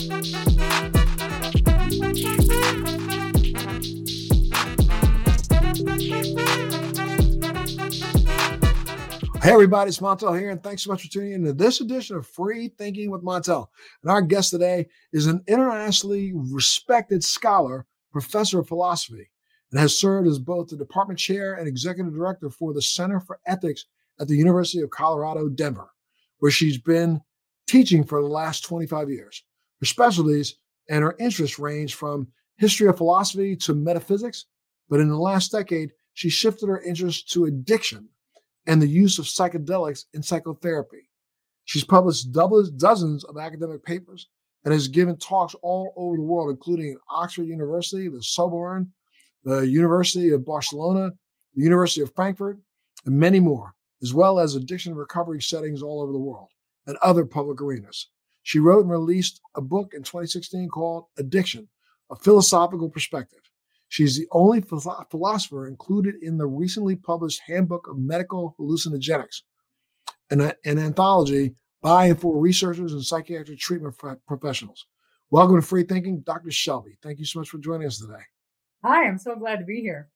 Hey, everybody, it's Montel here, and thanks so much for tuning in to this edition of Free Thinking with Montel. And our guest today is an internationally respected scholar, professor of philosophy, and has served as both the department chair and executive director for the Center for Ethics at the University of Colorado, Denver, where she's been teaching for the last 25 years. Her specialties and her interests range from history of philosophy to metaphysics, but in the last decade, she shifted her interest to addiction and the use of psychedelics in psychotherapy. She's published dozens of academic papers and has given talks all over the world, including Oxford University, the Sorbonne, the University of Barcelona, the University of Frankfurt, and many more, as well as addiction recovery settings all over the world and other public arenas. She wrote and released a book in 2016 called Addiction, a Philosophical Perspective. She's the only philosopher included in the recently published Handbook of Medical Hallucinogenics, an, an anthology by and for researchers and psychiatric treatment professionals. Welcome to Free Thinking, Dr. Shelby. Thank you so much for joining us today. Hi, I'm so glad to be here.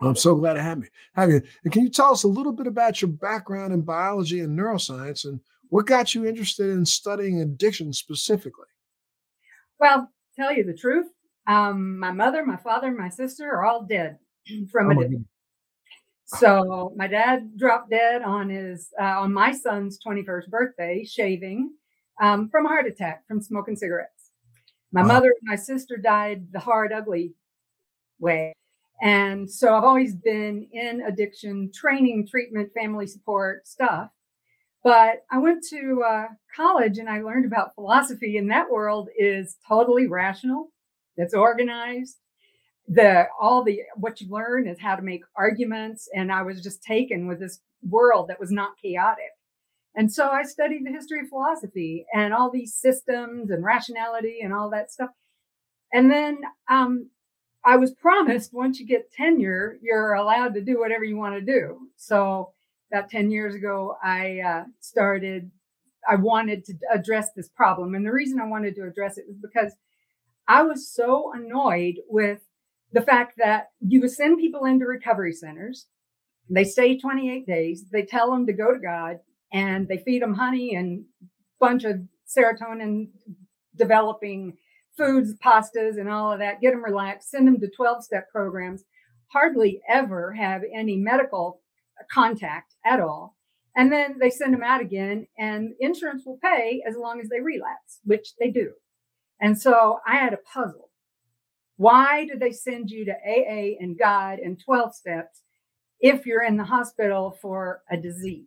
I'm so glad to have you. Have you? And can you tell us a little bit about your background in biology and neuroscience and what got you interested in studying addiction specifically? Well, tell you the truth, um, my mother, my father, my sister are all dead from oh addiction. So my dad dropped dead on his uh, on my son's 21st birthday, shaving um, from a heart attack from smoking cigarettes. My wow. mother and my sister died the hard, ugly way. And so I've always been in addiction training, treatment, family support stuff. But I went to uh, college and I learned about philosophy, and that world is totally rational that's organized. The all the what you learn is how to make arguments, and I was just taken with this world that was not chaotic. And so I studied the history of philosophy and all these systems and rationality and all that stuff. And then um, I was promised once you get tenure, you're allowed to do whatever you want to do. So about 10 years ago, I uh, started, I wanted to address this problem. And the reason I wanted to address it was because I was so annoyed with the fact that you would send people into recovery centers. They stay 28 days. They tell them to go to God and they feed them honey and bunch of serotonin developing foods, pastas, and all of that. Get them relaxed. Send them to 12 step programs. Hardly ever have any medical contact at all. And then they send them out again, and insurance will pay as long as they relapse, which they do. And so I had a puzzle. Why do they send you to AA and God and 12 steps if you're in the hospital for a disease?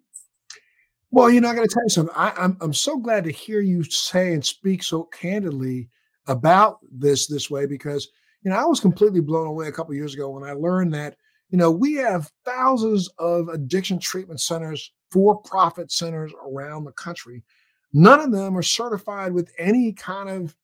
Well, you know, I got to tell you something. I, I'm, I'm so glad to hear you say and speak so candidly about this this way because you know I was completely blown away a couple years ago when I learned that you know we have thousands of addiction treatment centers, for-profit centers around the country. None of them are certified with any kind of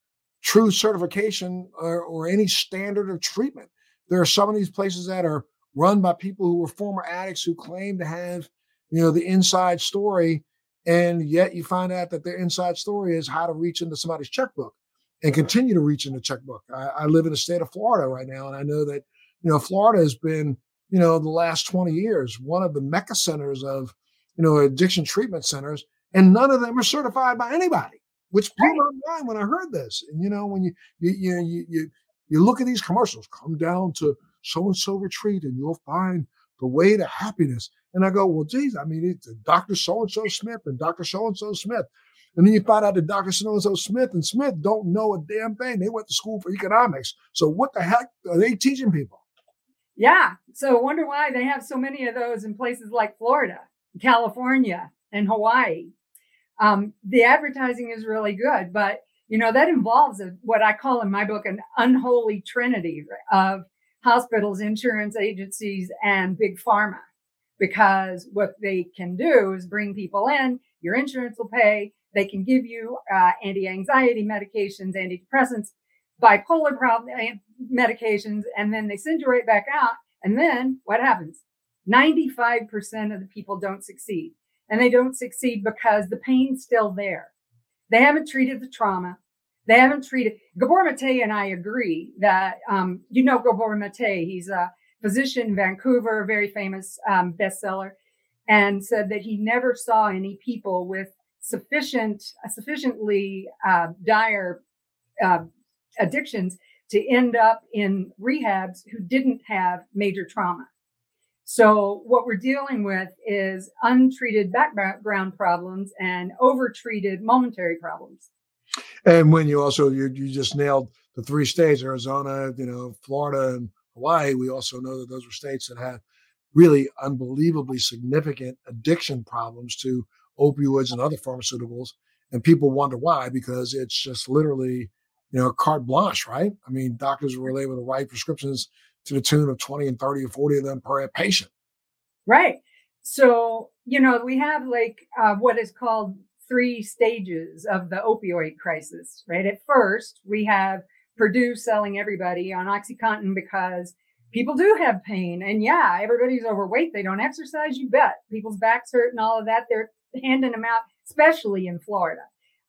true certification or, or any standard of treatment. There are some of these places that are run by people who were former addicts who claim to have, you know, the inside story, and yet you find out that their inside story is how to reach into somebody's checkbook and continue to reach into checkbook. I, I live in the state of Florida right now, and I know that you know Florida has been, you know, the last 20 years one of the mecca centers of, you know, addiction treatment centers, and none of them are certified by anybody which blew my mind when I heard this. And you know, when you you you you you look at these commercials, come down to so and so retreat, and you'll find the way to happiness. And I go, well, geez, I mean, it's Dr. So and so Smith and Dr. So and so Smith. And then you find out that Dr. So and so Smith and Smith don't know a damn thing. They went to school for economics. So what the heck are they teaching people? Yeah. So I wonder why they have so many of those in places like Florida, California, and Hawaii um, the advertising is really good, but you know that involves a, what I call in my book an unholy trinity of hospitals, insurance agencies, and big pharma. Because what they can do is bring people in, your insurance will pay. They can give you uh, anti-anxiety medications, antidepressants, bipolar problem eh, medications, and then they send you right back out. And then what happens? 95% of the people don't succeed and they don't succeed because the pain's still there. They haven't treated the trauma. They haven't treated Gabor Mate and I agree that um, you know Gabor Mate. He's a physician in Vancouver, very famous um, bestseller, and said that he never saw any people with sufficient, sufficiently uh, dire uh, addictions to end up in rehabs who didn't have major trauma. So what we're dealing with is untreated background problems and overtreated momentary problems. And when you also you, you just nailed the three states, Arizona, you know, Florida and Hawaii, we also know that those were states that had really unbelievably significant addiction problems to opioids and other pharmaceuticals. And people wonder why, because it's just literally, you know, carte blanche, right? I mean, doctors were able to write prescriptions to the tune of 20 and 30 or 40 of them per patient. Right. So, you know, we have like uh, what is called three stages of the opioid crisis, right? At first, we have Purdue selling everybody on Oxycontin because people do have pain. And yeah, everybody's overweight. They don't exercise, you bet. People's backs hurt and all of that. They're handing them out, especially in Florida,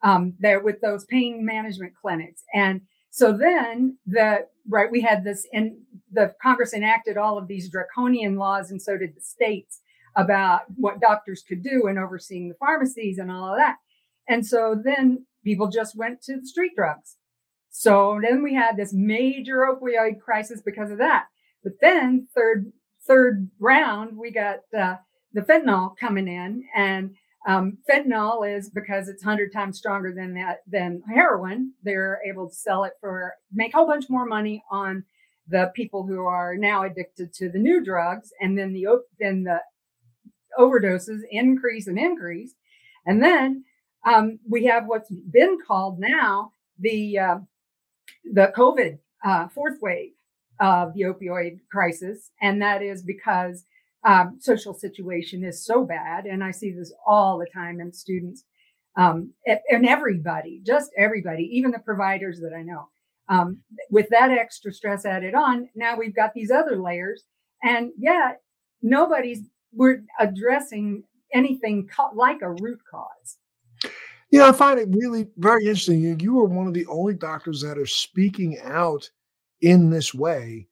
um, there with those pain management clinics. And so then the right, we had this and the Congress enacted all of these draconian laws, and so did the states about what doctors could do and overseeing the pharmacies and all of that. And so then people just went to the street drugs. So then we had this major opioid crisis because of that. But then third third round, we got uh, the fentanyl coming in, and um, fentanyl is because it's hundred times stronger than that than heroin. They're able to sell it for make a whole bunch more money on the people who are now addicted to the new drugs, and then the then the overdoses increase and increase, and then um, we have what's been called now the uh, the COVID uh, fourth wave of the opioid crisis, and that is because um, social situation is so bad, and I see this all the time in students um, and everybody, just everybody, even the providers that I know. Um, with that extra stress added on, now we've got these other layers, and yet nobody's we're addressing anything co- like a root cause. Yeah, I find it really very interesting. You, you are one of the only doctors that are speaking out in this way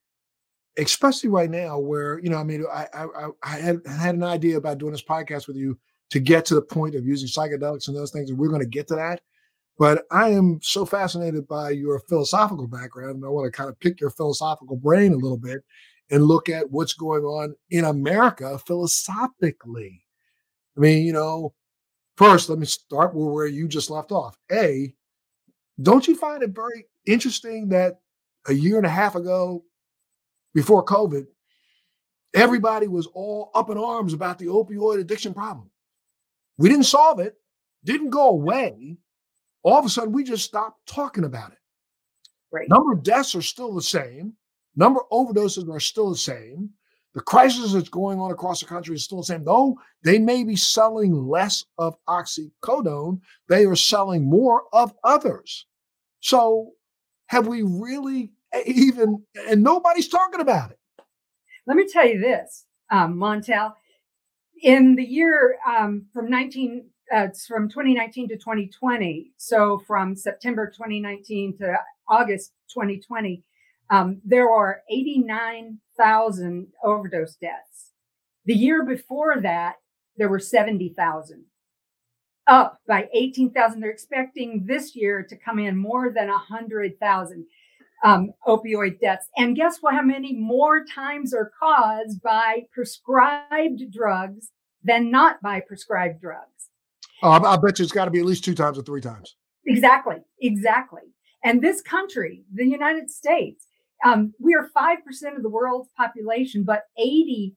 especially right now where you know i mean i i, I had, had an idea about doing this podcast with you to get to the point of using psychedelics and those things and we're going to get to that. But i am so fascinated by your philosophical background and i want to kind of pick your philosophical brain a little bit and look at what's going on in america philosophically. I mean you know first let me start where you just left off. A don't you find it very interesting that a year and a half ago before COVID, everybody was all up in arms about the opioid addiction problem. We didn't solve it, didn't go away. All of a sudden, we just stopped talking about it. Right. Number of deaths are still the same. Number of overdoses are still the same. The crisis that's going on across the country is still the same. Though they may be selling less of oxycodone, they are selling more of others. So, have we really even, and nobody's talking about it. Let me tell you this, um, Montel. In the year um, from 19, uh, from 2019 to 2020, so from September 2019 to August 2020, um, there are 89,000 overdose deaths. The year before that, there were 70,000, up by 18,000. They're expecting this year to come in more than 100,000 um, opioid deaths. And guess what? How many more times are caused by prescribed drugs than not by prescribed drugs? Oh, I bet you it's got to be at least two times or three times. Exactly, exactly. And this country, the United States, um, we are 5% of the world's population, but 80%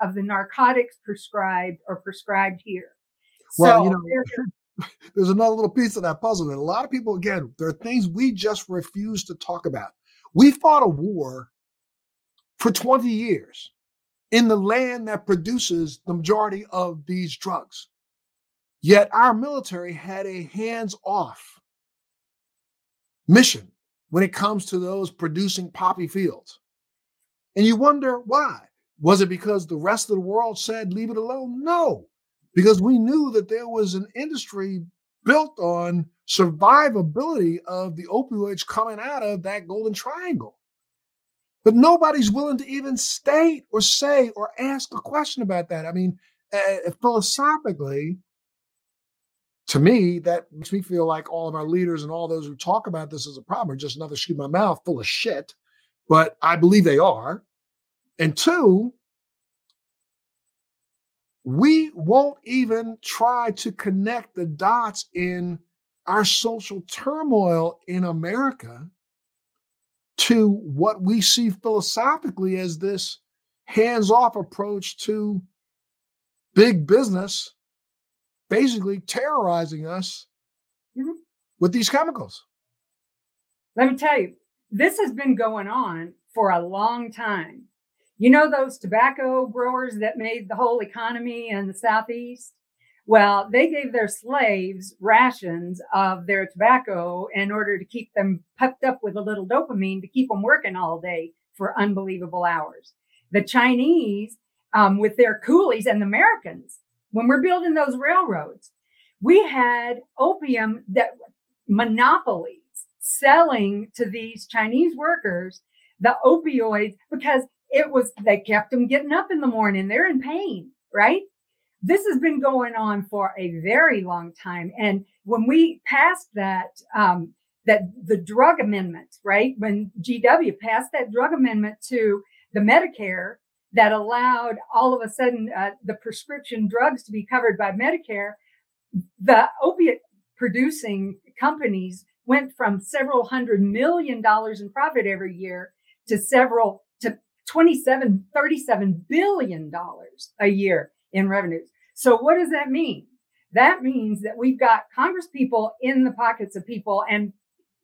of the narcotics prescribed are prescribed here. Well, so you know, there's another little piece of that puzzle. And a lot of people, again, there are things we just refuse to talk about. We fought a war for 20 years in the land that produces the majority of these drugs. Yet our military had a hands off mission when it comes to those producing poppy fields. And you wonder why. Was it because the rest of the world said, leave it alone? No because we knew that there was an industry built on survivability of the opioids coming out of that golden triangle. But nobody's willing to even state or say or ask a question about that. I mean, uh, philosophically, to me, that makes me feel like all of our leaders and all those who talk about this as a problem are just another shoot my mouth full of shit. But I believe they are. And two, we won't even try to connect the dots in our social turmoil in America to what we see philosophically as this hands off approach to big business basically terrorizing us mm-hmm. with these chemicals. Let me tell you, this has been going on for a long time. You know those tobacco growers that made the whole economy in the Southeast? Well, they gave their slaves rations of their tobacco in order to keep them puffed up with a little dopamine to keep them working all day for unbelievable hours. The Chinese, um, with their coolies and the Americans, when we're building those railroads, we had opium that monopolies selling to these Chinese workers the opioids because it was, they kept them getting up in the morning. They're in pain, right? This has been going on for a very long time. And when we passed that, um, that the drug amendment, right? When GW passed that drug amendment to the Medicare that allowed all of a sudden uh, the prescription drugs to be covered by Medicare, the opiate producing companies went from several hundred million dollars in profit every year to several 27 37 billion dollars a year in revenues. So what does that mean? That means that we've got congress people in the pockets of people and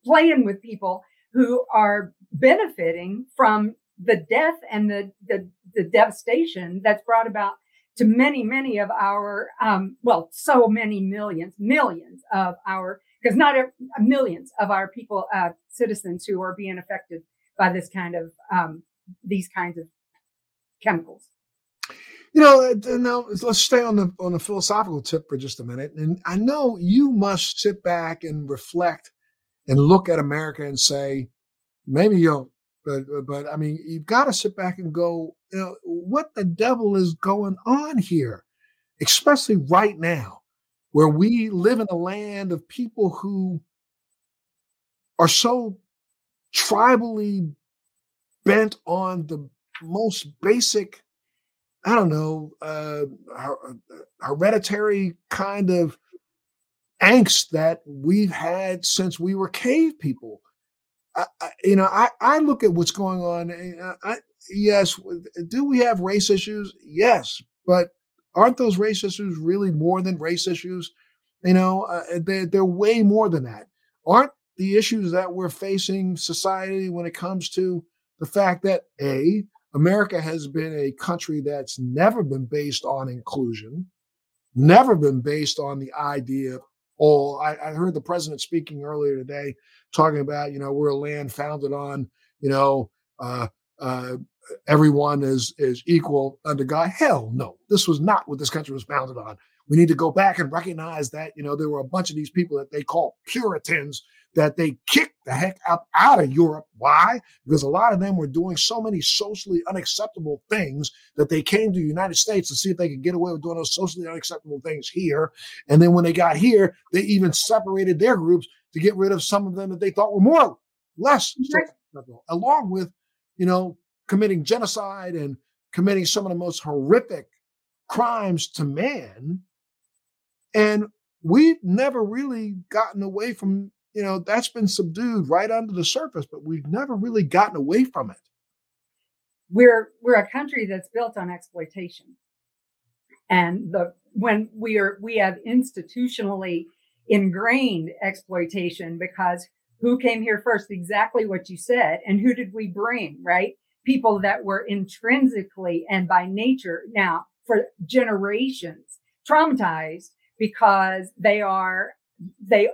playing with people who are benefiting from the death and the, the, the devastation that's brought about to many, many of our, um, well, so many millions, millions of our, because not a, millions of our people, uh, citizens who are being affected by this kind of, um, these kinds of chemicals. You know, now let's stay on the on the philosophical tip for just a minute. And I know you must sit back and reflect and look at America and say, maybe you'll but uh, but I mean, you've got to sit back and go, you know, what the devil is going on here, especially right now, where we live in a land of people who are so tribally bent on the most basic, I don't know, uh, uh hereditary kind of angst that we've had since we were cave people I, you know, I, I look at what's going on. Uh, I, yes, do we have race issues? Yes, but aren't those race issues really more than race issues? You know, uh, they're, they're way more than that. Aren't the issues that we're facing society when it comes to the fact that a America has been a country that's never been based on inclusion, never been based on the idea all. I, I heard the president speaking earlier today talking about, you know, we're a land founded on, you know, uh, uh, everyone is is equal under God. Hell no, this was not what this country was founded on. We need to go back and recognize that, you know, there were a bunch of these people that they call Puritans that they kicked the heck up out of Europe. Why? Because a lot of them were doing so many socially unacceptable things that they came to the United States to see if they could get away with doing those socially unacceptable things here. And then when they got here, they even separated their groups to get rid of some of them that they thought were more less acceptable, along with, you know, committing genocide and committing some of the most horrific crimes to man. And we've never really gotten away from you know, that's been subdued right under the surface, but we've never really gotten away from it. We're we're a country that's built on exploitation. And the when we are we have institutionally ingrained exploitation because who came here first? Exactly what you said. And who did we bring, right? People that were intrinsically and by nature now for generations traumatized because they are they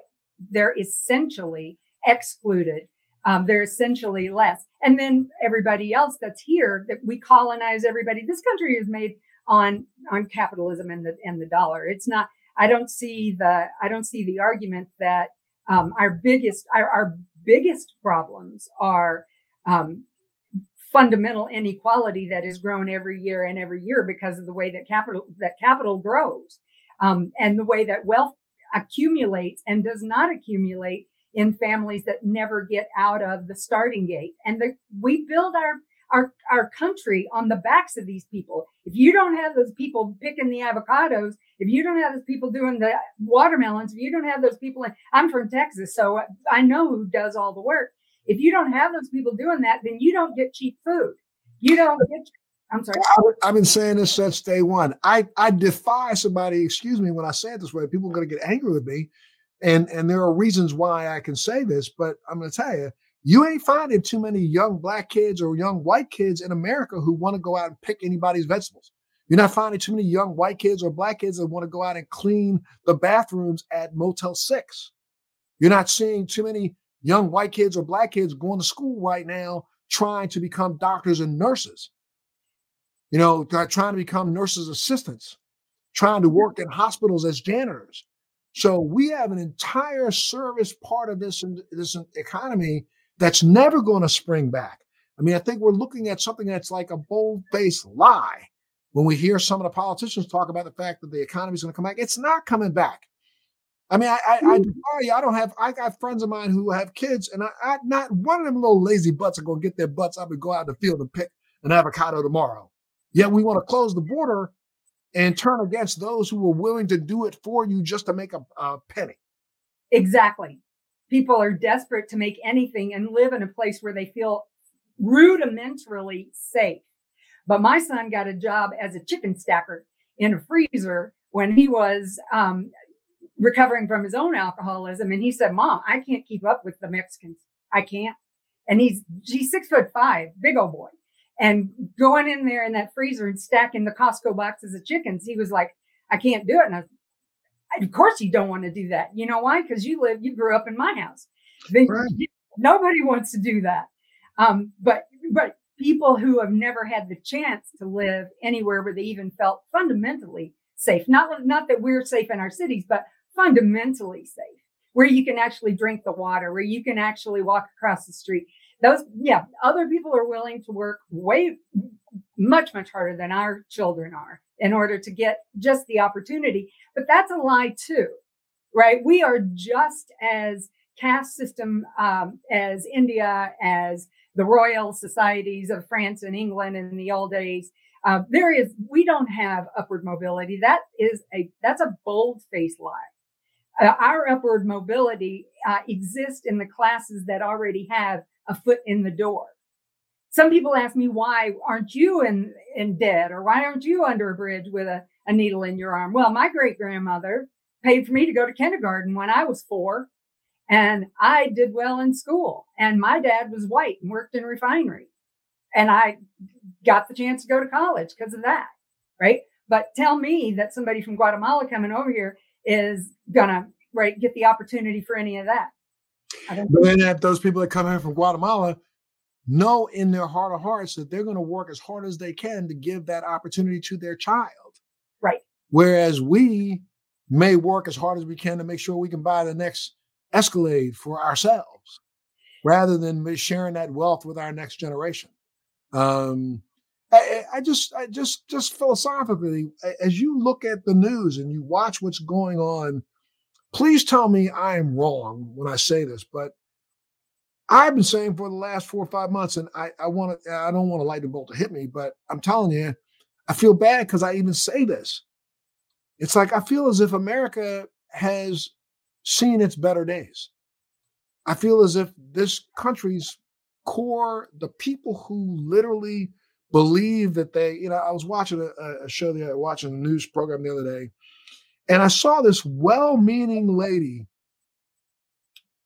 they're essentially excluded. Um, they're essentially less. And then everybody else that's here that we colonize everybody. This country is made on on capitalism and the and the dollar. It's not. I don't see the I don't see the argument that Um, our biggest, our, our, biggest problems are um, fundamental inequality that is grown every year and every year because of the way that capital that capital grows um, and the way that wealth accumulates and does not accumulate in families that never get out of the starting gate. And the, we build our our our country on the backs of these people. If you don't have those people picking the avocados, if you don't have those people doing the watermelons, if you don't have those people, in, I'm from Texas, so I know who does all the work. If you don't have those people doing that, then you don't get cheap food. You don't get. I'm sorry. I've been saying this since day one. I I defy somebody. Excuse me when I say it this way. People are going to get angry with me, and and there are reasons why I can say this. But I'm going to tell you, you ain't finding too many young black kids or young white kids in America who want to go out and pick anybody's vegetables. You're not finding too many young white kids or black kids that want to go out and clean the bathrooms at Motel 6. You're not seeing too many young white kids or black kids going to school right now trying to become doctors and nurses. You know, trying to become nurses' assistants, trying to work in hospitals as janitors. So we have an entire service part of this this economy that's never going to spring back. I mean, I think we're looking at something that's like a bold faced lie when we hear some of the politicians talk about the fact that the economy is going to come back. It's not coming back. I mean, I, I, I, hmm. I don't have, I got friends of mine who have kids, and I, I not one of them little lazy butts are going to get their butts up and go out in the field and pick an avocado tomorrow. Yet we want to close the border and turn against those who are willing to do it for you just to make a, a penny. Exactly people are desperate to make anything and live in a place where they feel rudimentarily safe. But my son got a job as a chicken stacker in a freezer when he was um, recovering from his own alcoholism. And he said, Mom, I can't keep up with the Mexicans. I can't. And he's, he's six foot five, big old boy. And going in there in that freezer and stacking the Costco boxes of chickens, he was like, I can't do it. And I of course you don't want to do that. You know why? Because you live, you grew up in my house. Right. Nobody wants to do that. Um, but but people who have never had the chance to live anywhere where they even felt fundamentally safe. Not not that we're safe in our cities, but fundamentally safe, where you can actually drink the water, where you can actually walk across the street. Those, yeah, other people are willing to work way much much harder than our children are in order to get just the opportunity. But that's a lie too, right? We are just as caste system um, as India, as the royal societies of France and England in the old days. Uh, there is, we don't have upward mobility. That is a, that's a bold faced lie. Uh, our upward mobility uh, exists in the classes that already have a foot in the door. Some people ask me why aren't you in in debt? Or why aren't you under a bridge with a, a needle in your arm? Well my great grandmother paid for me to go to kindergarten when i was four and i did well in school and my dad was white and worked in a refinery and i got the chance to go to college because of that right? But tell me that somebody from guatemala coming over here is gonna right get the opportunity for any of that but then that those people that come in from guatemala know in their heart of hearts that they're going to work as hard as they can to give that opportunity to their child. Right. Whereas we may work as hard as we can to make sure we can buy the next Escalade for ourselves rather than sharing that wealth with our next generation. Um, I, I, just, I just, just philosophically, as you look at the news and you watch what's going on, please tell me I am wrong when I say this, but I've been saying for the last four or five months, and I, I want to, I don't want a lightning bolt to hit me, but I'm telling you, I feel bad because I even say this. It's like I feel as if America has seen its better days. I feel as if this country's core, the people who literally believe that they, you know, I was watching a, a show the watching a news program the other day, and I saw this well-meaning lady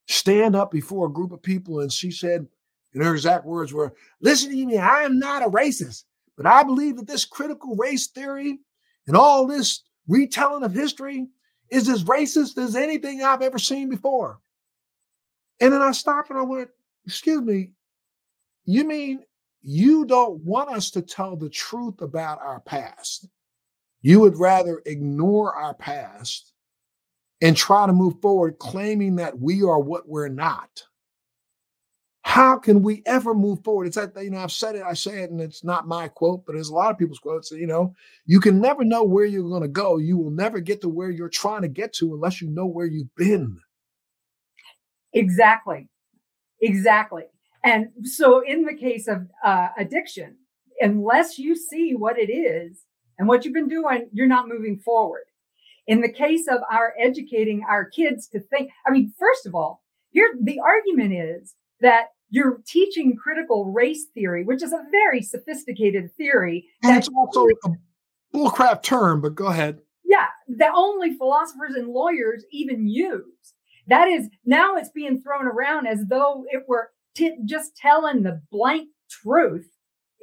stand up before a group of people and she said, and her exact words were, Listen to me, I am not a racist, but I believe that this critical race theory and all this retelling of history is as racist as anything I've ever seen before. And then I stopped and I went, Excuse me, you mean you don't want us to tell the truth about our past? You would rather ignore our past and try to move forward claiming that we are what we're not, how can we ever move forward? It's like, you know, I've said it, I say it, and it's not my quote, but it's a lot of people's quotes. You know, you can never know where you're going to go. You will never get to where you're trying to get to unless you know where you've been. Exactly. Exactly. And so, in the case of uh, addiction, unless you see what it is and what you've been doing, you're not moving forward. In the case of our educating our kids to think, I mean, first of all, here the argument is that you're teaching critical race theory, which is a very sophisticated theory. And it's also a bullcrap term, but go ahead. Yeah, that only philosophers and lawyers even use. That is now it's being thrown around as though it were t- just telling the blank truth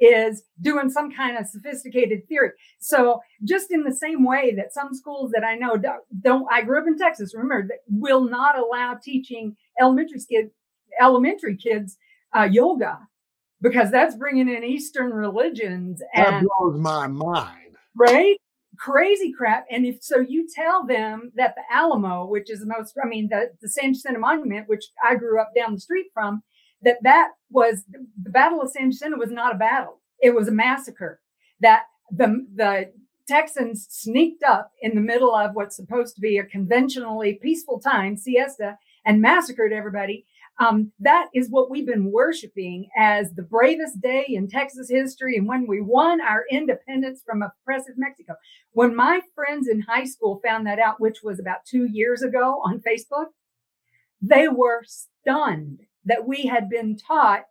is doing some kind of sophisticated theory. So just in the same way that some schools that I know don't, don't I grew up in Texas, remember, that will not allow teaching elementary kids, elementary kids uh, yoga because that's bringing in Eastern religions. And, that blows my mind. Right? Crazy crap. And if so, you tell them that the Alamo, which is the most, I mean, the, the San Jacinto Monument, which I grew up down the street from, that that was the Battle of San Jacinto was not a battle; it was a massacre. That the the Texans sneaked up in the middle of what's supposed to be a conventionally peaceful time, siesta, and massacred everybody. Um, that is what we've been worshiping as the bravest day in Texas history and when we won our independence from oppressive Mexico. When my friends in high school found that out, which was about two years ago on Facebook, they were stunned that we had been taught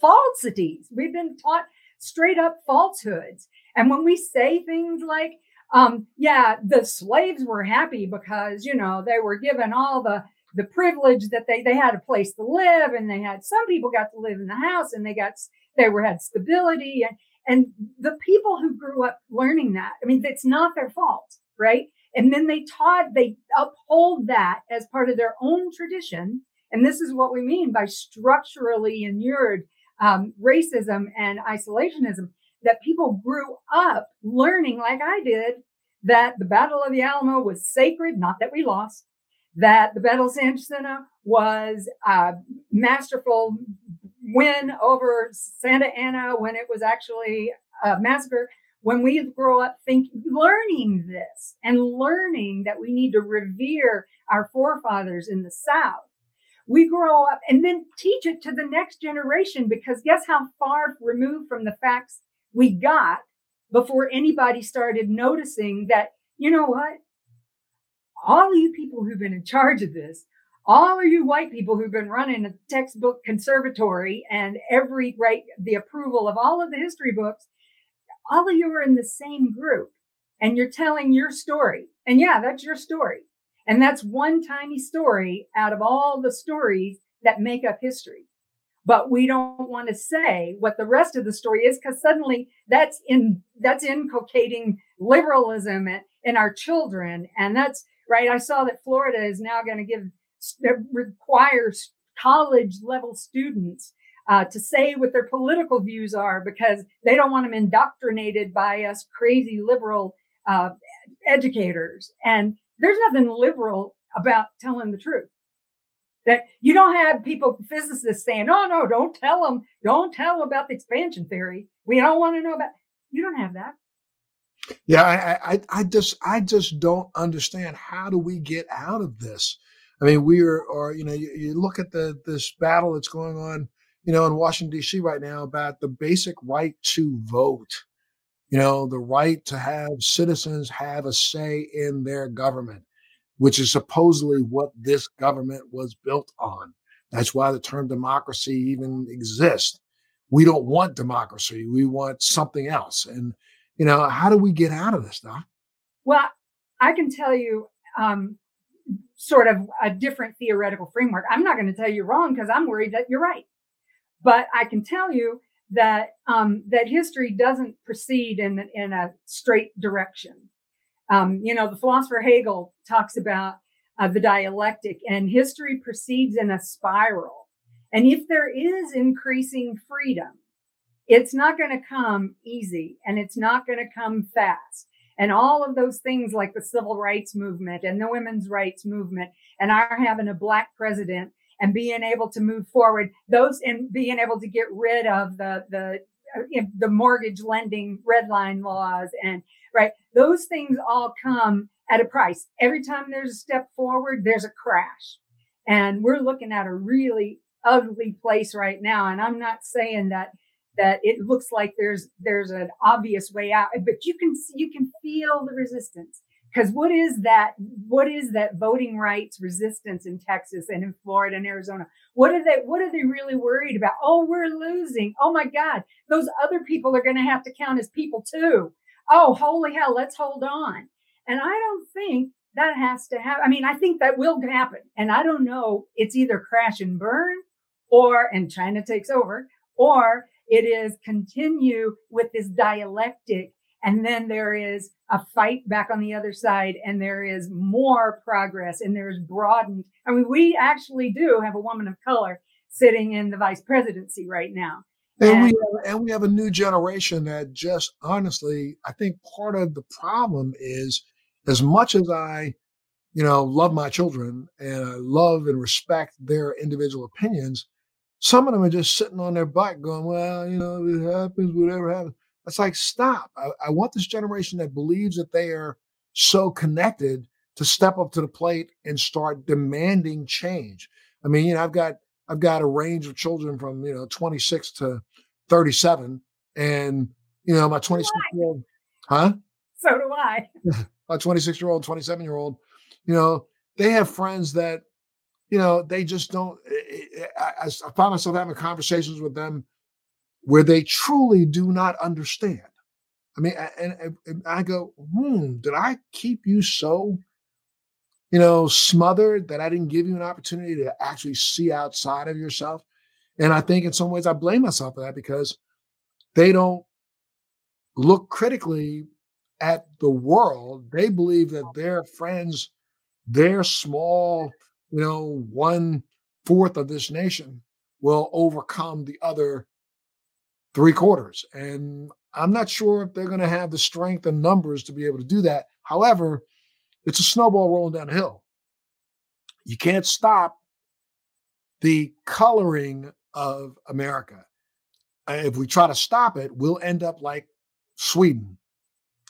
falsities. We've been taught straight up falsehoods. And when we say things like, um, yeah, the slaves were happy because, you know, they were given all the the privilege that they they had a place to live and they had some people got to live in the house and they got they were had stability and and the people who grew up learning that i mean it's not their fault right and then they taught, they uphold that as part of their own tradition. And this is what we mean by structurally inured um, racism and isolationism that people grew up learning, like I did, that the Battle of the Alamo was sacred, not that we lost, that the Battle of San Jacinto was a masterful win over Santa Anna when it was actually a massacre when we grow up thinking, learning this and learning that we need to revere our forefathers in the South, we grow up and then teach it to the next generation because guess how far removed from the facts we got before anybody started noticing that, you know what? All of you people who've been in charge of this, all of you white people who've been running a textbook conservatory and every right, the approval of all of the history books all of you are in the same group and you're telling your story. And yeah, that's your story. And that's one tiny story out of all the stories that make up history. But we don't want to say what the rest of the story is because suddenly that's in that's inculcating liberalism in, our children. And that's right. I saw that Florida is now going to give requires college level students uh, to say what their political views are because they don't want them indoctrinated by us crazy liberal uh, educators. And there's nothing liberal about telling the truth. That you don't have people, physicists saying, "Oh no, don't tell them, don't tell them about the expansion theory. We don't want to know about." You don't have that. Yeah, I, I, I just, I just don't understand how do we get out of this. I mean, we are, or you know, you, you look at the this battle that's going on you know, in Washington, D.C. right now about the basic right to vote, you know, the right to have citizens have a say in their government, which is supposedly what this government was built on. That's why the term democracy even exists. We don't want democracy. We want something else. And, you know, how do we get out of this, Doc? Well, I can tell you um, sort of a different theoretical framework. I'm not going to tell you wrong because I'm worried that you're right. But I can tell you that um, that history doesn't proceed in in a straight direction. Um, you know, the philosopher Hegel talks about uh, the dialectic, and history proceeds in a spiral. And if there is increasing freedom, it's not going to come easy, and it's not going to come fast. and all of those things like the civil rights movement and the women's rights movement and our having a black president and being able to move forward those and being able to get rid of the the uh, the mortgage lending red line laws and right those things all come at a price. Every time there's a step forward there's a crash. And we're looking at a really ugly place right now and i'm not saying that that it looks like there's there's an obvious way out but you can you can feel the resistance because what is that what is that voting rights resistance in texas and in florida and arizona? What are they what are they really worried about? Oh we're losing. Oh my god those other people are going to have to count as people too. Oh holy hell let's hold on. And i don't think that has to happen i mean i think that will happen. And i don't know it's either crash and burn or and china takes over or it is continue with this dialectic and then there is a fight back on the other side and there is more progress and there's broadened. I mean we actually do have a woman of color sitting in the vice presidency right now. And, and we have, and we have a new generation that just honestly i think part of the problem is as much as i you know love my children and i love and respect their individual opinions some of them are just sitting on their butt going well you know it happens whatever happens it's like, stop. I, I want this generation that believes that they are so connected to step up to the plate and start demanding change. I mean, you know, I've got I've got a range of children from you know 26 to 37, and you know my 26 year old, huh? So do I. my 26 year old, 27 year old, you know, they have friends that, you know, they just don't. Eh, eh, I, I found myself having conversations with them where they truly do not understand. I mean, and, and, I go, hmm, did I keep you so, you know, smothered that I didn't give you an opportunity to actually see outside of yourself? And I think in some ways I blame myself for that because they don't look critically at the world. They believe that their friends, their small, you know, one fourth of this nation will overcome the other three quarters. And I'm not sure if they're going to have the strength and numbers to be able to do that. However, it's a snowball rolling down the hill. You can't stop the coloring of America. Uh, if we try to stop it, we'll end up like Sweden,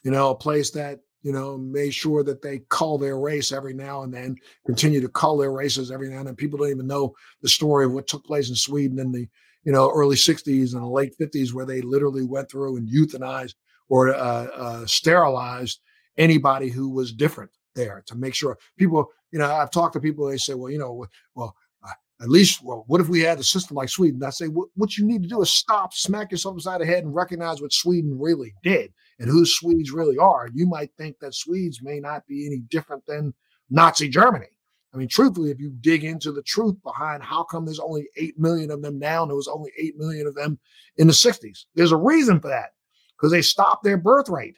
you know, a place that, you know, made sure that they cull their race every now and then, continue to cull their races every now and then. People don't even know the story of what took place in Sweden in the you know, early 60s and late 50s, where they literally went through and euthanized or uh, uh, sterilized anybody who was different there to make sure people, you know, I've talked to people, they say, well, you know, well, uh, at least, well, what if we had a system like Sweden? I say, what, what you need to do is stop, smack yourself upside the head, and recognize what Sweden really did and who Swedes really are. You might think that Swedes may not be any different than Nazi Germany. I mean, truthfully, if you dig into the truth behind how come there's only 8 million of them now and there was only 8 million of them in the 60s, there's a reason for that because they stopped their birth rate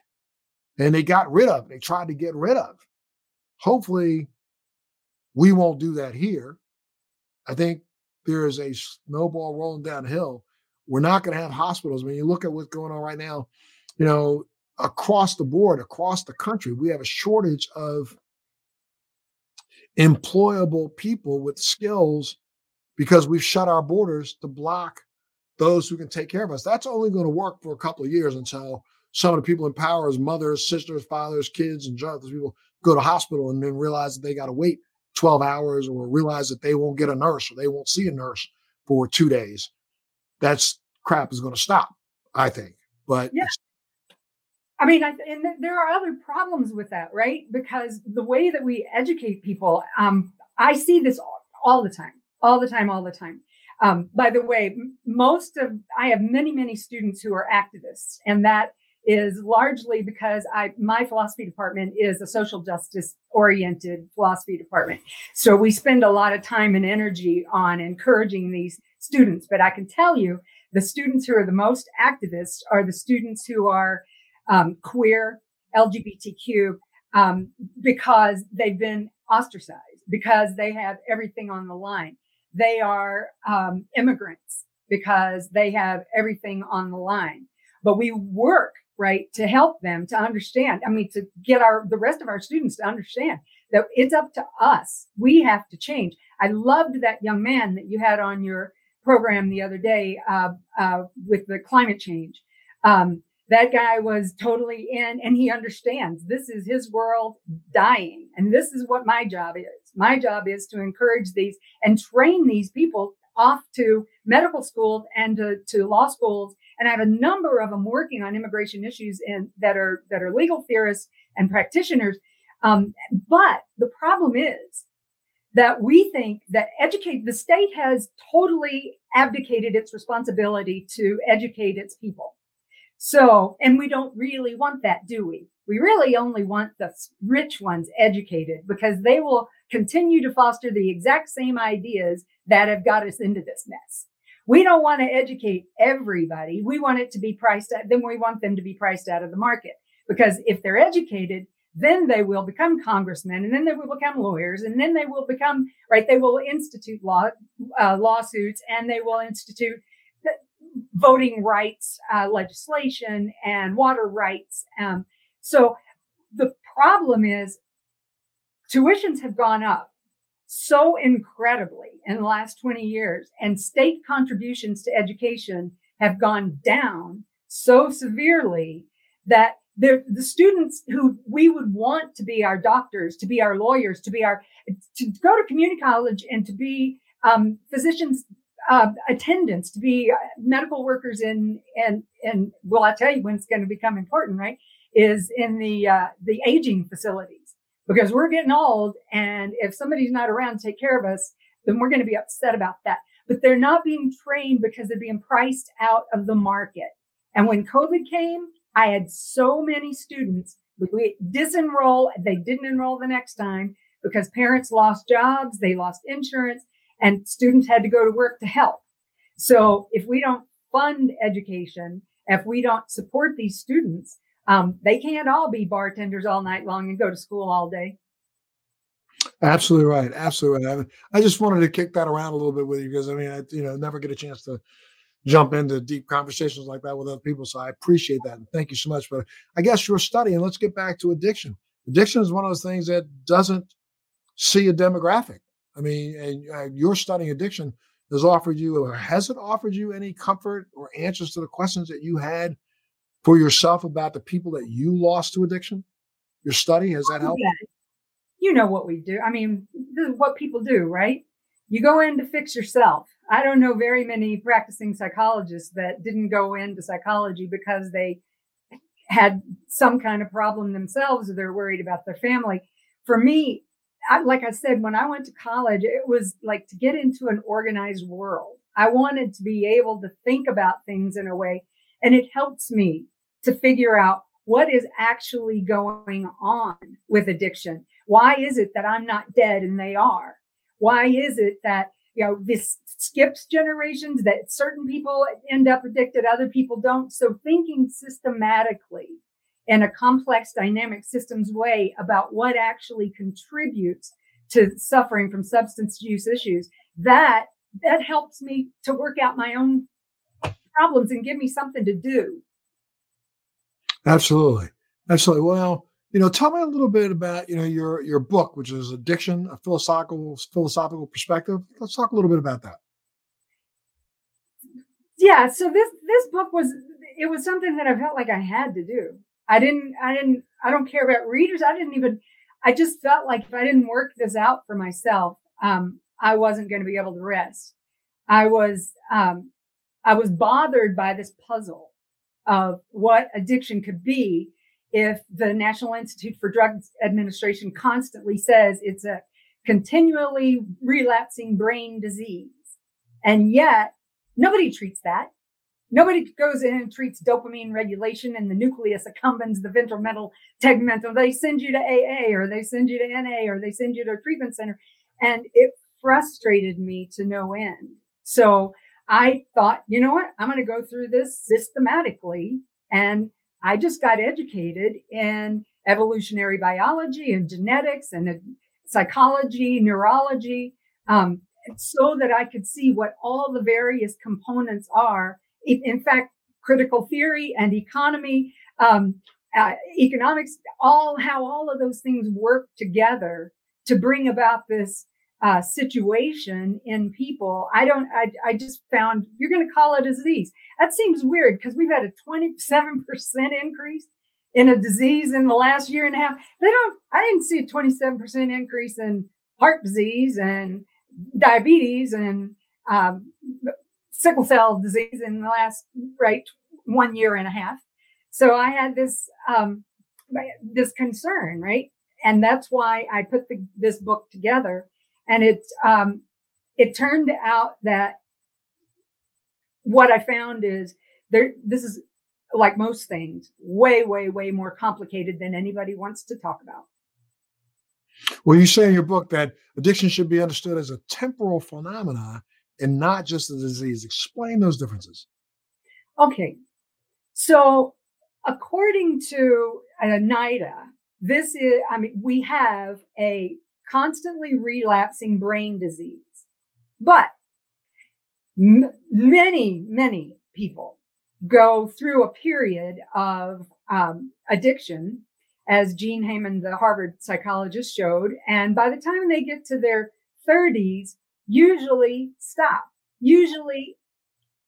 and they got rid of, they tried to get rid of. Hopefully, we won't do that here. I think there is a snowball rolling downhill. We're not going to have hospitals. When you look at what's going on right now, you know, across the board, across the country, we have a shortage of employable people with skills because we've shut our borders to block those who can take care of us. That's only going to work for a couple of years until some of the people in power, as mothers, sisters, fathers, kids, and those people go to hospital and then realize that they got to wait 12 hours or realize that they won't get a nurse or they won't see a nurse for two days. That's crap is going to stop, I think. But yeah. I mean, I, and there are other problems with that, right? Because the way that we educate people, um, I see this all, all, the time, all the time, all the time. Um, by the way, most of I have many, many students who are activists, and that is largely because I my philosophy department is a social justice oriented philosophy department. So we spend a lot of time and energy on encouraging these students. But I can tell you, the students who are the most activists are the students who are um, queer, LGBTQ, um, because they've been ostracized, because they have everything on the line. They are um, immigrants because they have everything on the line. But we work right? To help them to understand. I mean, to get our the rest of our students to understand that it's up to us. We have to change. I loved that young man that you had on your program the other day uh, uh, with the climate change. Um, that guy was totally in and he understands this is his world dying. And this is what my job is. My job is to encourage these and train these people off to medical schools and to, to law schools. And I have a number of them working on immigration issues and that are that are legal theorists and practitioners. Um, but the problem is that we think that educate the state has totally abdicated its responsibility to educate its people. So, and we don't really want that, do we? We really only want the rich ones educated because they will continue to foster the exact same ideas that have got us into this mess. We don't want to educate everybody. We want it to be priced out, then we want them to be priced out of the market because if they're educated, then they will become congressmen and then they will become lawyers and then they will become right they will institute law uh, lawsuits and they will institute voting rights uh, legislation and water rights um, so the problem is tuitions have gone up so incredibly in the last 20 years and state contributions to education have gone down so severely that the, students who we would want to be our doctors, to be our lawyers, to be our, to go to community college and to be um, physicians, uh, attendants, to be uh, medical workers in, and, and well, I tell you when it's going to become important, right? Is in the, uh, the aging facilities because we're getting old. And if somebody's not around to take care of us, then we're going to be upset about that. But they're not being trained because they're being priced out of the market. And when COVID came, I had so many students we disenroll. They didn't enroll the next time because parents lost jobs, they lost insurance, and students had to go to work to help. So if we don't fund education, if we don't support these students, um, they can't all be bartenders all night long and go to school all day. Absolutely right. Absolutely right. I, I just wanted to kick that around a little bit with you because I mean, I you know never get a chance to jump into deep conversations like that with other people. So I appreciate that. And thank you so much. But I guess your study, and let's get back to addiction. Addiction is one of those things that doesn't see a demographic. I mean, and uh, your studying addiction has offered you, or has it offered you any comfort or answers to the questions that you had for yourself about the people that you lost to addiction? Your study, has that helped? Yeah. You know what we do. I mean, what people do, right? You go in to fix yourself I don't know very many practicing psychologists that didn't go into psychology because they had some kind of problem themselves or they're worried about their family. For me, I, like I said, when I went to college, it was like to get into an organized world. I wanted to be able to think about things in a way, and it helps me to figure out what is actually going on with addiction. Why is it that I'm not dead and they are? Why is it that you know, this skips generations that certain people end up addicted, other people don't. So thinking systematically in a complex dynamic systems way about what actually contributes to suffering from substance use issues, that that helps me to work out my own problems and give me something to do. Absolutely. Absolutely. Well, you know, tell me a little bit about you know your your book, which is Addiction: A Philosophical Philosophical Perspective. Let's talk a little bit about that. Yeah, so this this book was it was something that I felt like I had to do. I didn't I didn't I don't care about readers. I didn't even I just felt like if I didn't work this out for myself, um, I wasn't going to be able to rest. I was um, I was bothered by this puzzle of what addiction could be if the National Institute for Drug Administration constantly says it's a continually relapsing brain disease. And yet nobody treats that. Nobody goes in and treats dopamine regulation and the nucleus accumbens, the ventromedial tegmental. They send you to AA or they send you to NA or they send you to a treatment center. And it frustrated me to no end. So I thought, you know what? I'm going to go through this systematically and I just got educated in evolutionary biology and genetics and psychology, neurology, um, so that I could see what all the various components are. In fact, critical theory and economy. um, uh, economics, all how all of those things work together to bring about this uh, situation in people. I don't, I, I just found you're going to call it a disease. That seems weird because we've had a 27% increase in a disease in the last year and a half. They don't, I didn't see a 27% increase in heart disease and diabetes and um, sickle cell disease in the last, right, one year and a half. So I had this, um, this concern, right? And that's why I put the, this book together. And it, um, it turned out that what I found is there, this is like most things, way, way, way more complicated than anybody wants to talk about. Well, you say in your book that addiction should be understood as a temporal phenomena and not just the disease. Explain those differences. Okay. So, according to uh, NIDA, this is, I mean, we have a constantly relapsing brain disease, but m- many, many people go through a period of um, addiction, as Gene Heyman, the Harvard psychologist, showed. And by the time they get to their 30s, usually stop, usually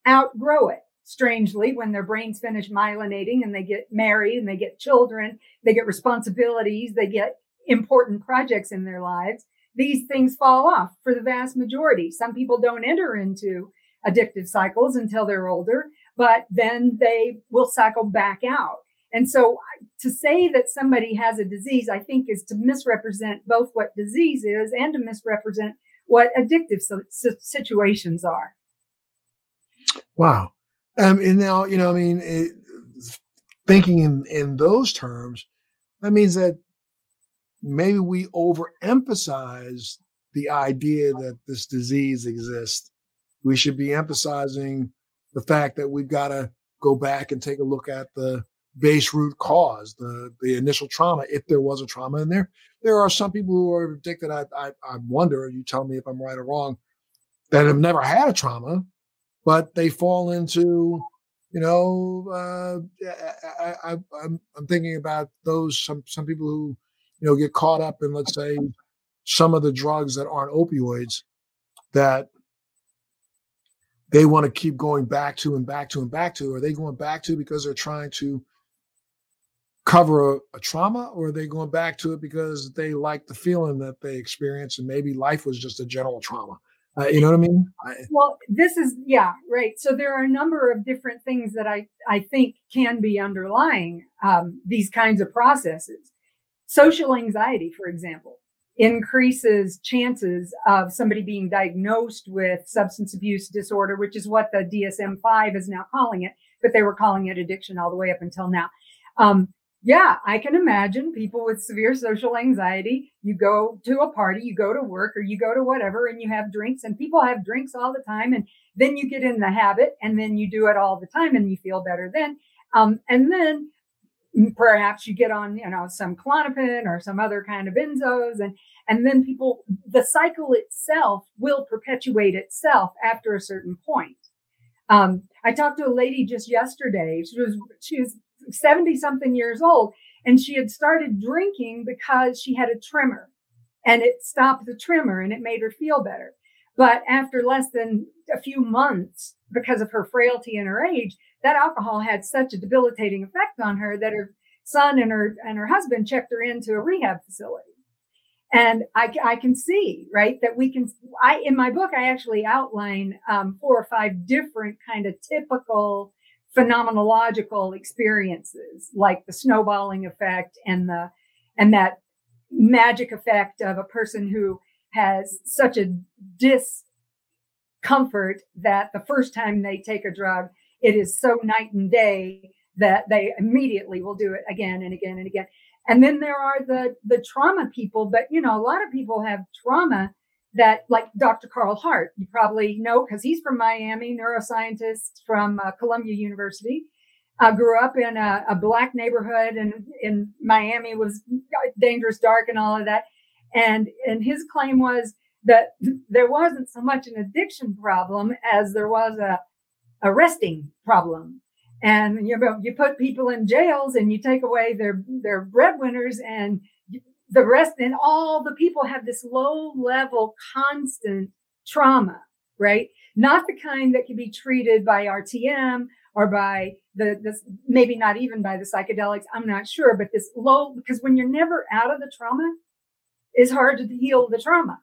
outgrow it. Strangely, when their brains finish myelinating and they get married and they get children, they get responsibilities, they get important projects in their lives, these things fall off for the vast majority. Some people don't enter into addictive cycles until they're older, but then they will cycle back out. And so to say that somebody has a disease, I think is to misrepresent both what disease is and to misrepresent what addictive situations are. Wow. Um, and now, you know, I mean, it, thinking in, in those terms, that means that maybe we overemphasize the idea that this disease exists. We should be emphasizing the fact that we've got to go back and take a look at the base root cause, the the initial trauma, if there was a trauma in there. There are some people who are addicted. I I, I wonder. You tell me if I'm right or wrong. That have never had a trauma, but they fall into, you know, uh, I, I, I'm I'm thinking about those some some people who, you know, get caught up in let's say some of the drugs that aren't opioids that they want to keep going back to and back to and back to? Are they going back to because they're trying to cover a, trauma or are they going back to it because they like the feeling that they experienced and maybe life was just a general trauma? Uh, you know what i mean? I, well this is yeah right. So there are a number of different things that i i think can be underlying um, these kinds of processes. Social anxiety for example increases chances of somebody being diagnosed with substance abuse disorder which is what the dsm-5 is now calling it but they were calling it addiction all the way up until now. Um, yeah, I can imagine people with severe social anxiety. You go to a party, you go to work, or you go to whatever, and you have drinks, and people have drinks all the time. And then you get in the habit, and then you do it all the time, and you feel better then. Um, and then perhaps you get on, you know, some Klonopin or some other kind of benzos, and and then people, the cycle itself will perpetuate itself after a certain point. Um, I talked to a lady just yesterday. She was she was 70 something years old. And she had started drinking because she had a tremor and it stopped the tremor and it made her feel better. But after less than a few months, because of her frailty and her age, that alcohol had such a debilitating effect on her that her son and her and her husband checked her into a rehab facility. And I, I can see right that we can. I in my book I actually outline um, four or five different kind of typical phenomenological experiences like the snowballing effect and the and that magic effect of a person who has such a discomfort that the first time they take a drug it is so night and day that they immediately will do it again and again and again. And then there are the the trauma people but you know a lot of people have trauma that like Dr. Carl Hart, you probably know because he's from Miami, neuroscientist from uh, Columbia University. Uh, grew up in a, a, black neighborhood and in Miami was dangerous, dark, and all of that. And and his claim was that there wasn't so much an addiction problem as there was a, a resting problem. and you know you put people in jails and you take away their their breadwinners and the rest and all the people have this low level constant trauma right? Not the kind that can be treated by rtm or by the this maybe not even by the psychedelics i'm not sure but this low because when you're never out of the trauma it's hard to heal the trauma.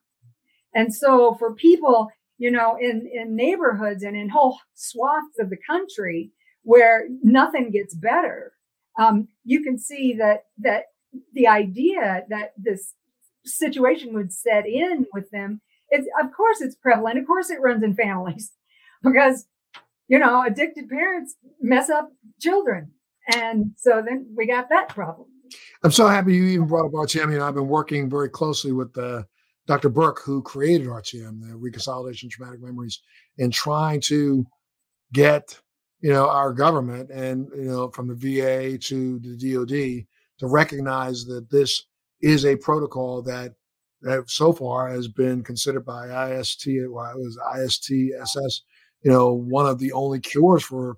And so for people you know in in neighborhoods and in whole swaths of the country where nothing gets better, um, you can see that that the idea that this situation would set in with them it's of course it's prevalent. Of course it runs in families because you know addicted parents mess up children. And so then we got that problem. I'm so happy you even brought up rtm you know i've been working very closely with uh, dr bourke who created rtm the reconsolidation traumatic memories and trying to get you know, our government and, you know, from the VA to the DOD to recognize that this is a protocol that, that so far has been considered by IST, well, it was ISTSS, you know, one of the only cures for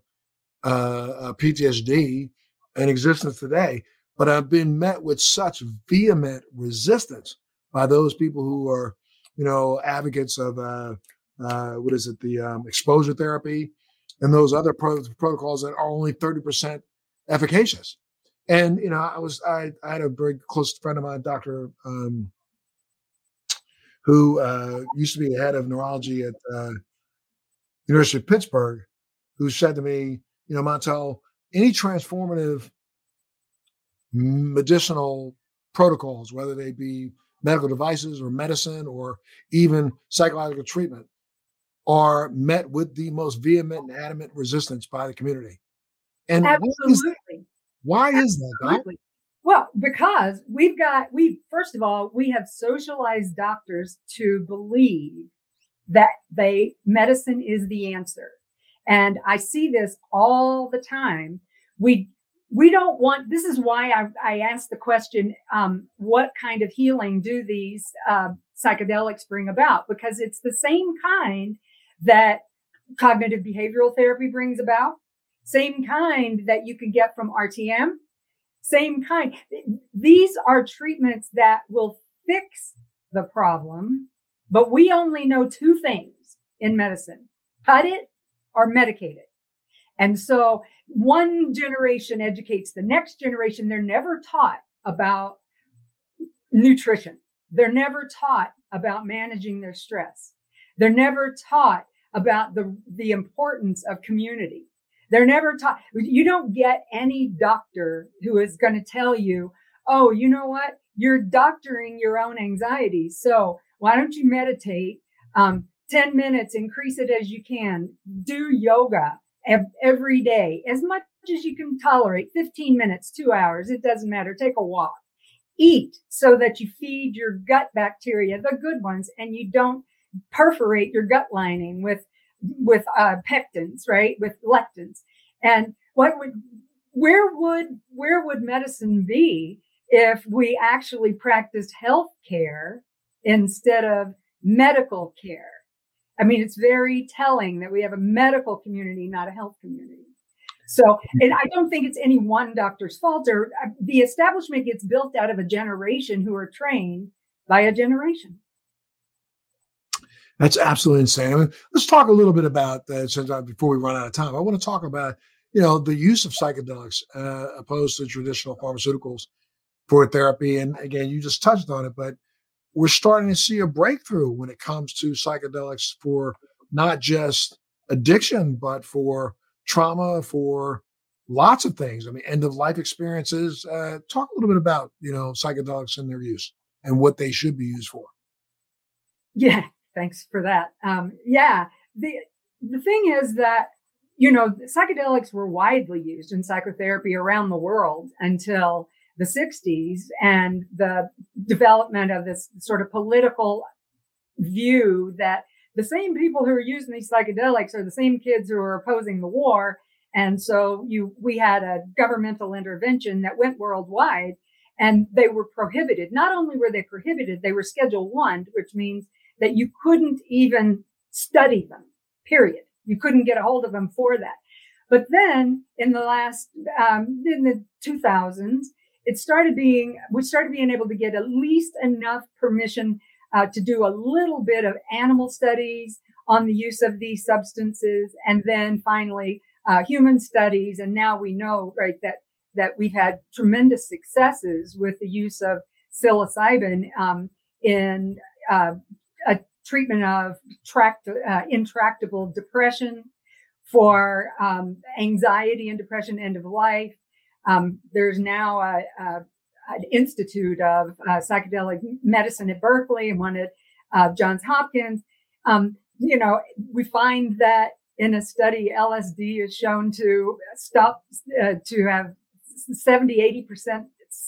uh, uh PTSD in existence today. But I've been met with such vehement resistance by those people who are, you know, advocates of uh, uh, what is it, the um, exposure therapy, and those other pro- protocols that are only 30% efficacious. And, you know, I was, I, I had a very close friend of mine, Dr. Um, who uh, used to be the head of neurology at uh, University of Pittsburgh, who said to me, you know, Montel, any transformative medicinal protocols, whether they be medical devices or medicine or even psychological treatment, are met with the most vehement and adamant resistance by the community. And absolutely. Why is that? Well, because we've got we first of all we have socialized doctors to believe that they medicine is the answer. And I see this all the time. We we don't want this is why I, I asked the question um, what kind of healing do these uh, psychedelics bring about because it's the same kind that cognitive behavioral therapy brings about, same kind that you can get from RTM, same kind. These are treatments that will fix the problem, but we only know two things in medicine cut it or medicate it. And so one generation educates the next generation. They're never taught about nutrition. They're never taught about managing their stress. They're never taught about the, the importance of community. They're never taught. You don't get any doctor who is going to tell you, oh, you know what? You're doctoring your own anxiety. So why don't you meditate? Um, 10 minutes, increase it as you can. Do yoga every day, as much as you can tolerate 15 minutes, two hours. It doesn't matter. Take a walk. Eat so that you feed your gut bacteria, the good ones, and you don't perforate your gut lining with with uh, pectins, right? With lectins. And what would where would where would medicine be if we actually practiced health care instead of medical care? I mean, it's very telling that we have a medical community, not a health community. So, and I don't think it's any one doctor's fault or uh, the establishment gets built out of a generation who are trained by a generation. That's absolutely insane. I mean, let's talk a little bit about that since I, before we run out of time. I want to talk about you know the use of psychedelics uh, opposed to traditional pharmaceuticals for therapy. And again, you just touched on it, but we're starting to see a breakthrough when it comes to psychedelics for not just addiction, but for trauma, for lots of things. I mean, end of life experiences. Uh, talk a little bit about you know psychedelics and their use and what they should be used for. Yeah, thanks for that. Um, yeah, the the thing is that you know psychedelics were widely used in psychotherapy around the world until the 60s and the development of this sort of political view that the same people who are using these psychedelics are the same kids who are opposing the war and so you we had a governmental intervention that went worldwide and they were prohibited not only were they prohibited they were schedule 1 which means that you couldn't even study them, period. You couldn't get a hold of them for that. But then in the last, um, in the 2000s, it started being, we started being able to get at least enough permission uh, to do a little bit of animal studies on the use of these substances. And then finally, uh, human studies. And now we know, right, that, that we've had tremendous successes with the use of psilocybin um, in uh, a treatment of tract, uh, intractable depression, for um, anxiety and depression, end of life. Um, there's now a, a, an institute of uh, psychedelic medicine at Berkeley and one at uh, Johns Hopkins. Um, you know, we find that in a study, LSD is shown to stop, uh, to have 70, 80%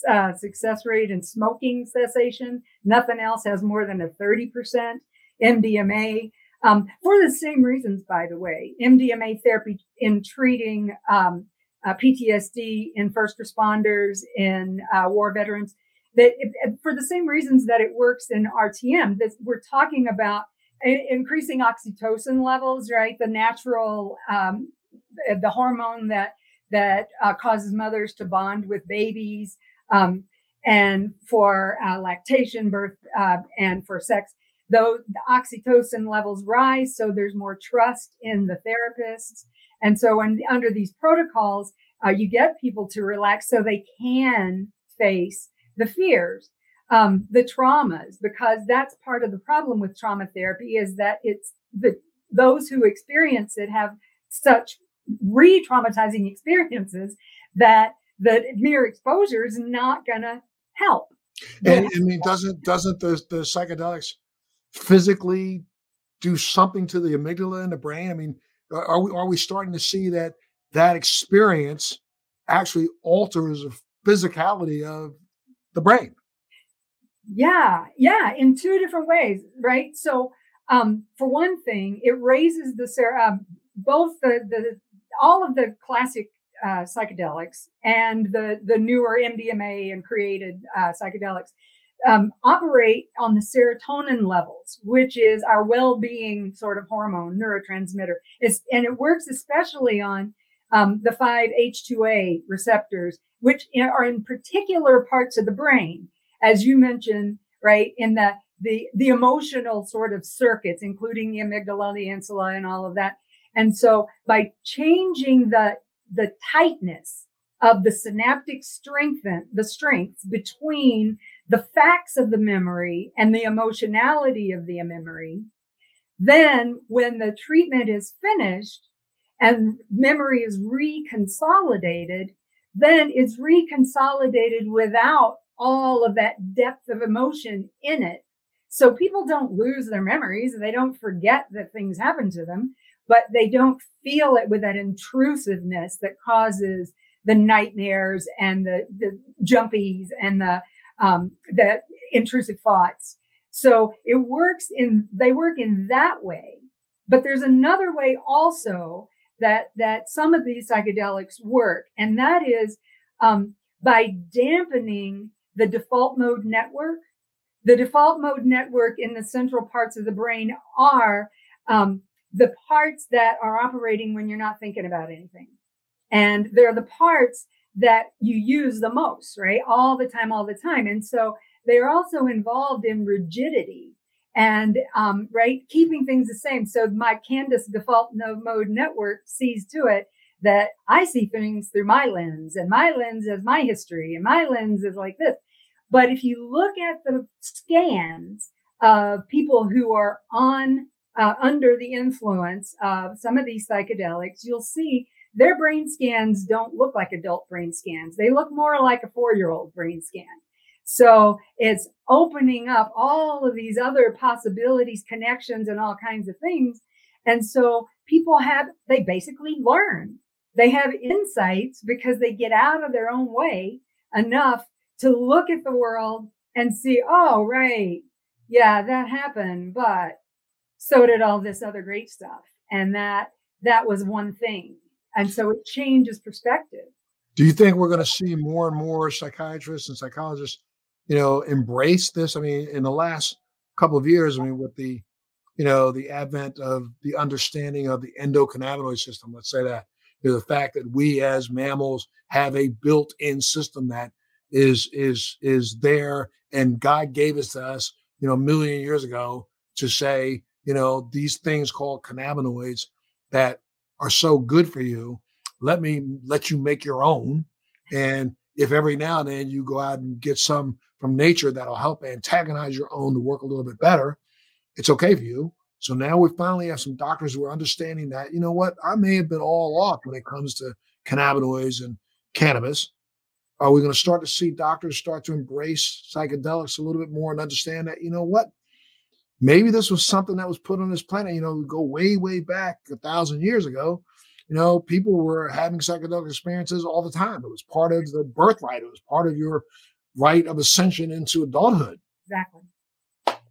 uh, success rate in smoking cessation. Nothing else has more than a 30%. MDMA, um, for the same reasons, by the way, MDMA therapy in treating um, uh, PTSD in first responders, in uh, war veterans, that it, for the same reasons that it works in RTM, that we're talking about increasing oxytocin levels, right? The natural, um, the hormone that that uh, causes mothers to bond with babies, um, and for uh, lactation, birth, uh, and for sex. Though the oxytocin levels rise, so there's more trust in the therapists, and so when, under these protocols, uh, you get people to relax so they can face the fears um, the traumas, because that's part of the problem with trauma therapy is that it's the those who experience it have such re-traumatizing experiences that the mere exposure is not going to help. And I mean, doesn't doesn't the the psychedelics physically do something to the amygdala in the brain? I mean, are we are we starting to see that that experience actually alters the physicality of the brain? Yeah, yeah, in two different ways, right? So, um, for one thing, it raises the uh, both the the all of the classic uh, psychedelics and the the newer MDMA and created uh, psychedelics um, operate on the serotonin levels, which is our well-being sort of hormone neurotransmitter. It's, and it works especially on um, the 5-H2A receptors, which are in particular parts of the brain as you mentioned, right, in the the the emotional sort of circuits, including the amygdala, the insula, and all of that. And so by changing the the tightness of the synaptic strength, the strengths between the facts of the memory and the emotionality of the memory, then when the treatment is finished and memory is reconsolidated, then it's reconsolidated without all of that depth of emotion in it. So people don't lose their memories. They don't forget that things happen to them, but they don't feel it with that intrusiveness that causes the nightmares and the, the jumpies and the, um, the intrusive thoughts. So it works in, they work in that way. But there's another way also that, that some of these psychedelics work. And that is, um, by dampening the default mode network. The default mode network in the central parts of the brain are um, the parts that are operating when you're not thinking about anything. And they're the parts that you use the most, right? All the time, all the time. And so they're also involved in rigidity and, um, right, keeping things the same. So my Candice default mode network sees to it that I see things through my lens and my lens is my history and my lens is like this. But if you look at the scans of people who are on uh, under the influence of some of these psychedelics, you'll see their brain scans don't look like adult brain scans. They look more like a four year old brain scan. So it's opening up all of these other possibilities, connections, and all kinds of things. And so people have, they basically learn. They have insights because they get out of their own way enough to look at the world and see, oh, right. Yeah, that happened, but so did all this other great stuff. And that, that was one thing. And so it changes perspective. Do you think we're going to see more and more psychiatrists and psychologists, you know, embrace this? I mean, in the last couple of years, I mean, with the, you know, the advent of the understanding of the endocannabinoid system, let's say that, the fact that we as mammals have a built-in system that is is is there and God gave it to us, you know, a million years ago to say, you know, these things called cannabinoids that are so good for you. Let me let you make your own. And if every now and then you go out and get some from nature that'll help antagonize your own to work a little bit better, it's okay for you. So now we finally have some doctors who are understanding that, you know what, I may have been all off when it comes to cannabinoids and cannabis. Are we going to start to see doctors start to embrace psychedelics a little bit more and understand that, you know what, maybe this was something that was put on this planet, you know, go way, way back a thousand years ago. You know, people were having psychedelic experiences all the time. It was part of the birthright. It was part of your right of ascension into adulthood. Exactly.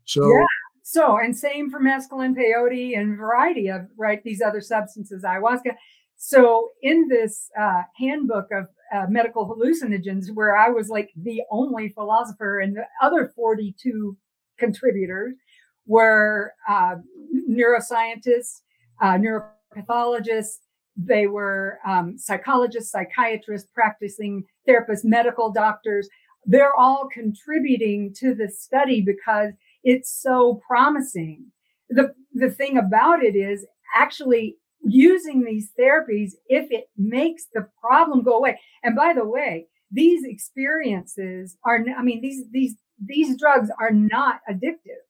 So yeah. So, and same for mescaline, peyote, and variety of right these other substances, ayahuasca. So, in this uh, handbook of uh, medical hallucinogens, where I was like the only philosopher, and the other forty-two contributors were uh, neuroscientists, uh, neuropathologists. They were um, psychologists, psychiatrists, practicing therapists, medical doctors. They're all contributing to the study because it's so promising. The, the thing about it is actually using these therapies if it makes the problem go away. And by the way, these experiences are, I mean, these, these, these drugs are not addictive.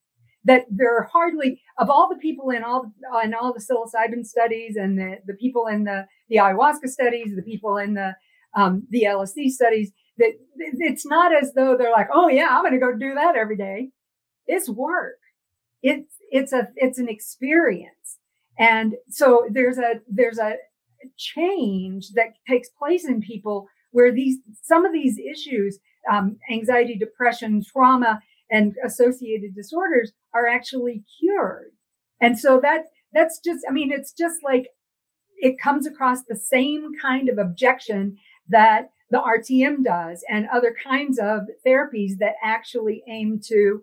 That there are hardly of all the people in all in all the psilocybin studies and the, the people in the the ayahuasca studies, the people in the um, the LSD studies, that it's not as though they're like, oh yeah, I'm going to go do that every day it's work. It's it's a it's an experience. And so there's a there's a change that takes place in people where these some of these issues, um, anxiety, depression, trauma, and associated disorders are actually cured. And so that that's just I mean it's just like it comes across the same kind of objection that the RTM does and other kinds of therapies that actually aim to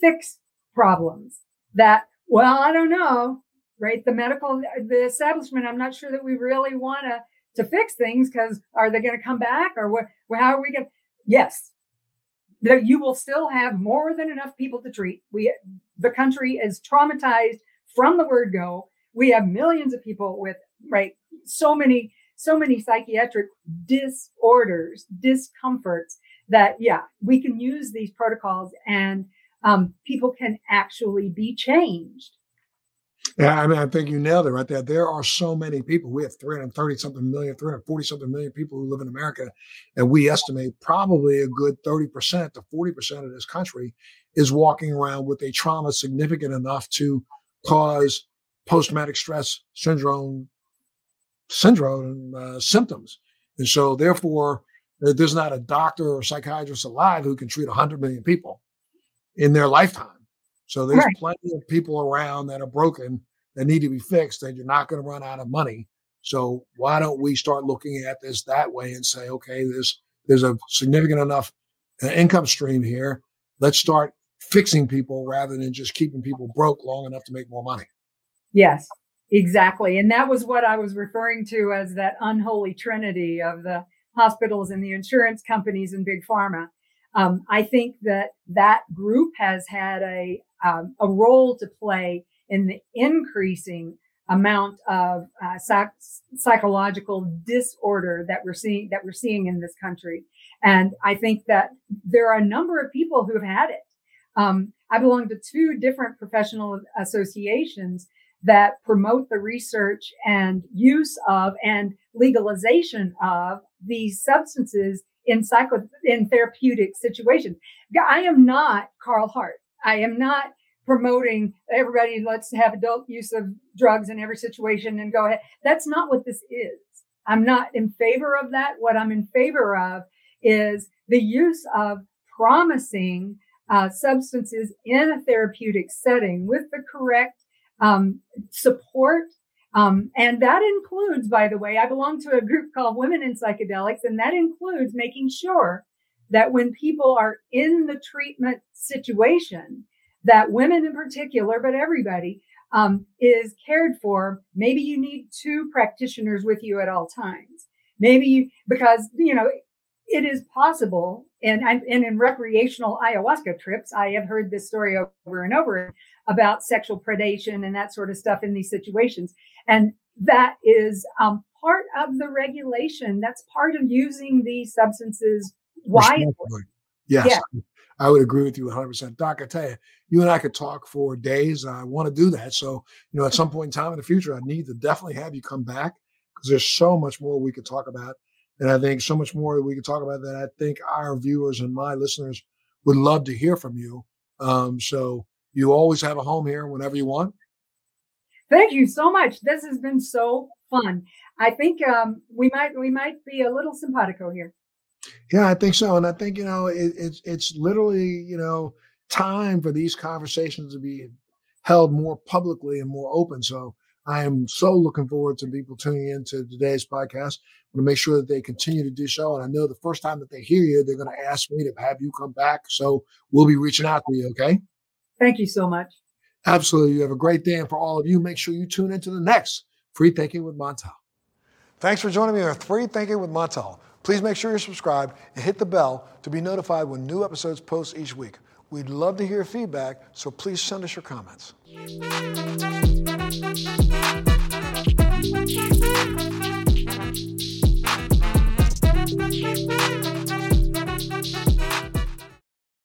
fix problems that, well, I don't know, right? The medical, the establishment, I'm not sure that we really want to, to fix things because are they going to come back or what, how are we going to, yes, you will still have more than enough people to treat. We, the country is traumatized from the word go. We have millions of people with, right, so many, so many psychiatric disorders, discomforts that, yeah, we can use these protocols and um, people can actually be changed. Yeah, I mean, I think you nailed it right there. There are so many people. We have 330 something million, 340 something million people who live in America. And we estimate probably a good 30% to 40% of this country is walking around with a trauma significant enough to cause post traumatic stress syndrome syndrome uh, symptoms. And so, therefore, there's not a doctor or psychiatrist alive who can treat 100 million people in their lifetime. So there's right. plenty of people around that are broken that need to be fixed, and you're not going to run out of money. So why don't we start looking at this that way and say, okay, there's there's a significant enough uh, income stream here. Let's start fixing people rather than just keeping people broke long enough to make more money. Yes, exactly. And that was what I was referring to as that unholy trinity of the hospitals and the insurance companies and big pharma. Um, I think that that group has had a um, a role to play in the increasing amount of uh, psych- psychological disorder that we're seeing that we're seeing in this country. And I think that there are a number of people who have had it. Um, I belong to two different professional associations that promote the research and use of and legalization of these substances in psycho in therapeutic situations. I am not Carl Hart. I am not promoting everybody let's have adult use of drugs in every situation and go ahead. That's not what this is. I'm not in favor of that. What I'm in favor of is the use of promising uh, substances in a therapeutic setting with the correct um, support um, and that includes, by the way, I belong to a group called Women in Psychedelics, and that includes making sure that when people are in the treatment situation, that women in particular, but everybody, um, is cared for, maybe you need two practitioners with you at all times. Maybe you, because, you know, it is possible. And, and in recreational ayahuasca trips, I have heard this story over and over about sexual predation and that sort of stuff in these situations. And that is um, part of the regulation. That's part of using these substances wisely. Yes, yeah. I would agree with you 100%. Doc, I tell you, you and I could talk for days. I want to do that. So, you know, at some point in time in the future, I need to definitely have you come back because there's so much more we could talk about. And I think so much more we could talk about that I think our viewers and my listeners would love to hear from you. Um, so you always have a home here whenever you want. Thank you so much. This has been so fun. I think um, we might we might be a little simpatico here. Yeah, I think so, and I think you know it, it's it's literally you know time for these conversations to be held more publicly and more open. So I am so looking forward to people tuning into today's podcast. I'm going to make sure that they continue to do so. And I know the first time that they hear you, they're going to ask me to have you come back. So we'll be reaching out to you. Okay. Thank you so much. Absolutely. You have a great day. And for all of you, make sure you tune into the next Free Thinking with Montel. Thanks for joining me on Free Thinking with Montel. Please make sure you're subscribed and hit the bell to be notified when new episodes post each week. We'd love to hear feedback, so please send us your comments.